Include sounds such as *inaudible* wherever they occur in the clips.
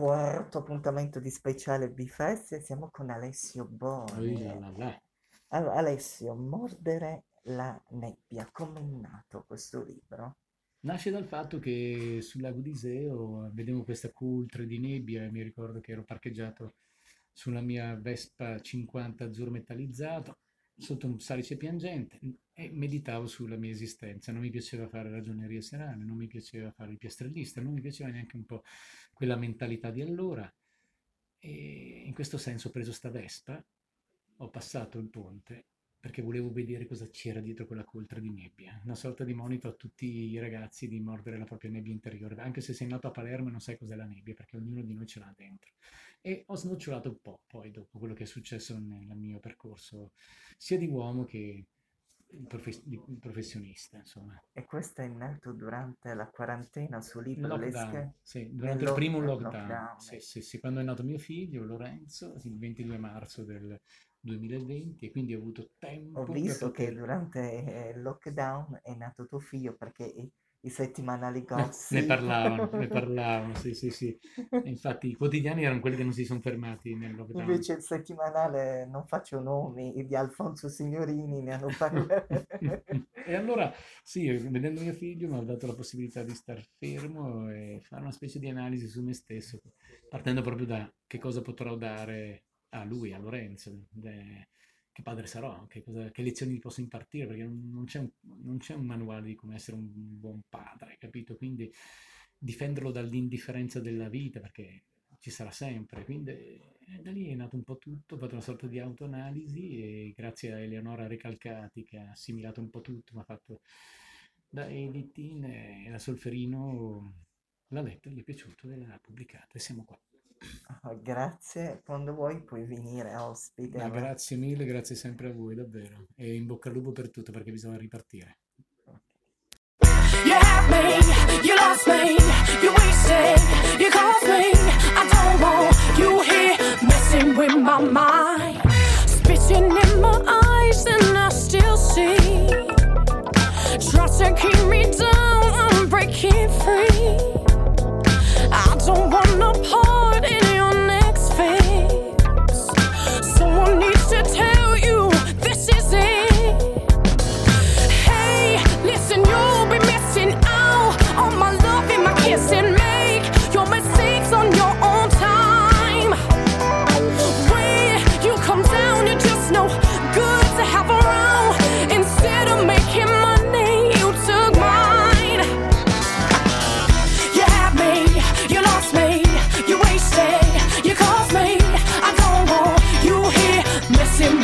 quarto appuntamento di speciale Bifest e siamo con Alessio Boni. Allora, Alessio, Mordere la nebbia, com'è nato questo libro? Nasce dal fatto che sul lago di Iseo vedevo questa cultre di nebbia e mi ricordo che ero parcheggiato sulla mia Vespa 50 azzurro metallizzato sotto un salice piangente e meditavo sulla mia esistenza. Non mi piaceva fare ragioneria serale, non mi piaceva fare il piastrellista, non mi piaceva neanche un po' quella mentalità di allora. E in questo senso ho preso sta Vespa, ho passato il ponte perché volevo vedere cosa c'era dietro quella coltre di nebbia, una sorta di monito a tutti i ragazzi di mordere la propria nebbia interiore, anche se sei nato a Palermo e non sai cos'è la nebbia, perché ognuno di noi ce l'ha dentro. E ho snocciolato un po' poi dopo quello che è successo nel mio percorso, sia di uomo che profes- di professionista, insomma. E questo è nato durante la quarantena, suo libro Lockdown, sì, durante il primo lockdown, lockdown. sì, sì, sì, quando è nato mio figlio Lorenzo, il 22 marzo del 2020, e quindi ho avuto Ho tempo per visto che poter... durante eh, il lockdown è nato tuo figlio perché i, settimanali Ne gossip. parlavano, ne *laughs* parlavano, sì, sì, sì. Infatti i quotidiani erano quelli che non si sono fermati nel lockdown. Invece il settimanale, non faccio nomi, di Alfonso Signorini ne hanno *laughs* parlato. E allora, sì, vedendo mio figlio mi ha dato la possibilità di star fermo e fare una specie di analisi su me stesso, partendo proprio da che cosa potrò dare a lui, a Lorenzo, de- che padre sarò, che, cosa- che lezioni posso impartire, perché non non c'è un, non c'è un manuale di come essere un buon padre, capito? Quindi difenderlo dall'indifferenza della vita, perché ci sarà sempre. Quindi eh, da lì è nato un po' tutto, ho fatto una sorta di autoanalisi e grazie a Eleonora Recalcati che ha assimilato un po' tutto, mi ha fatto da Editin e la Solferino l'ha letto, gli è piaciuto e l'ha pubblicata e siamo qua. Ah, Grazie, quando vuoi puoi venire ospite. Ma grazie mille, grazie sempre a voi, davvero. E in bocca al lupo per tutto perché bisogna ripartire. You have me, you lost me, you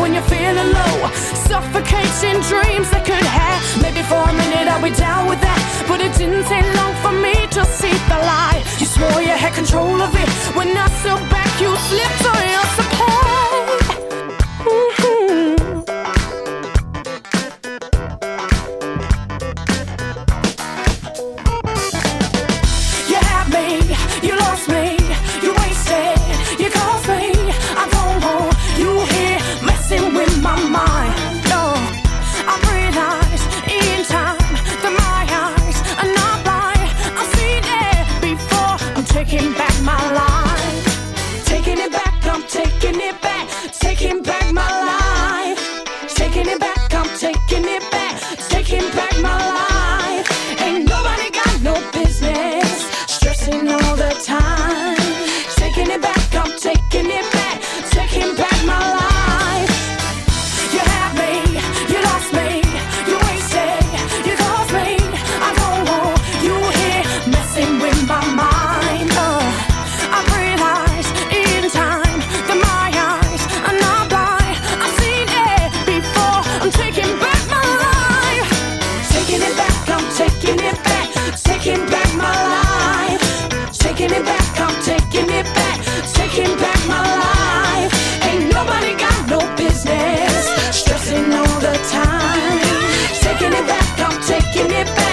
when you're feeling low. Suffocating dreams that could have. Maybe for a minute I'll be down with that. But it didn't take long for me to see the light. You swore you had control of it. the time. Taking it back, I'm taking it back.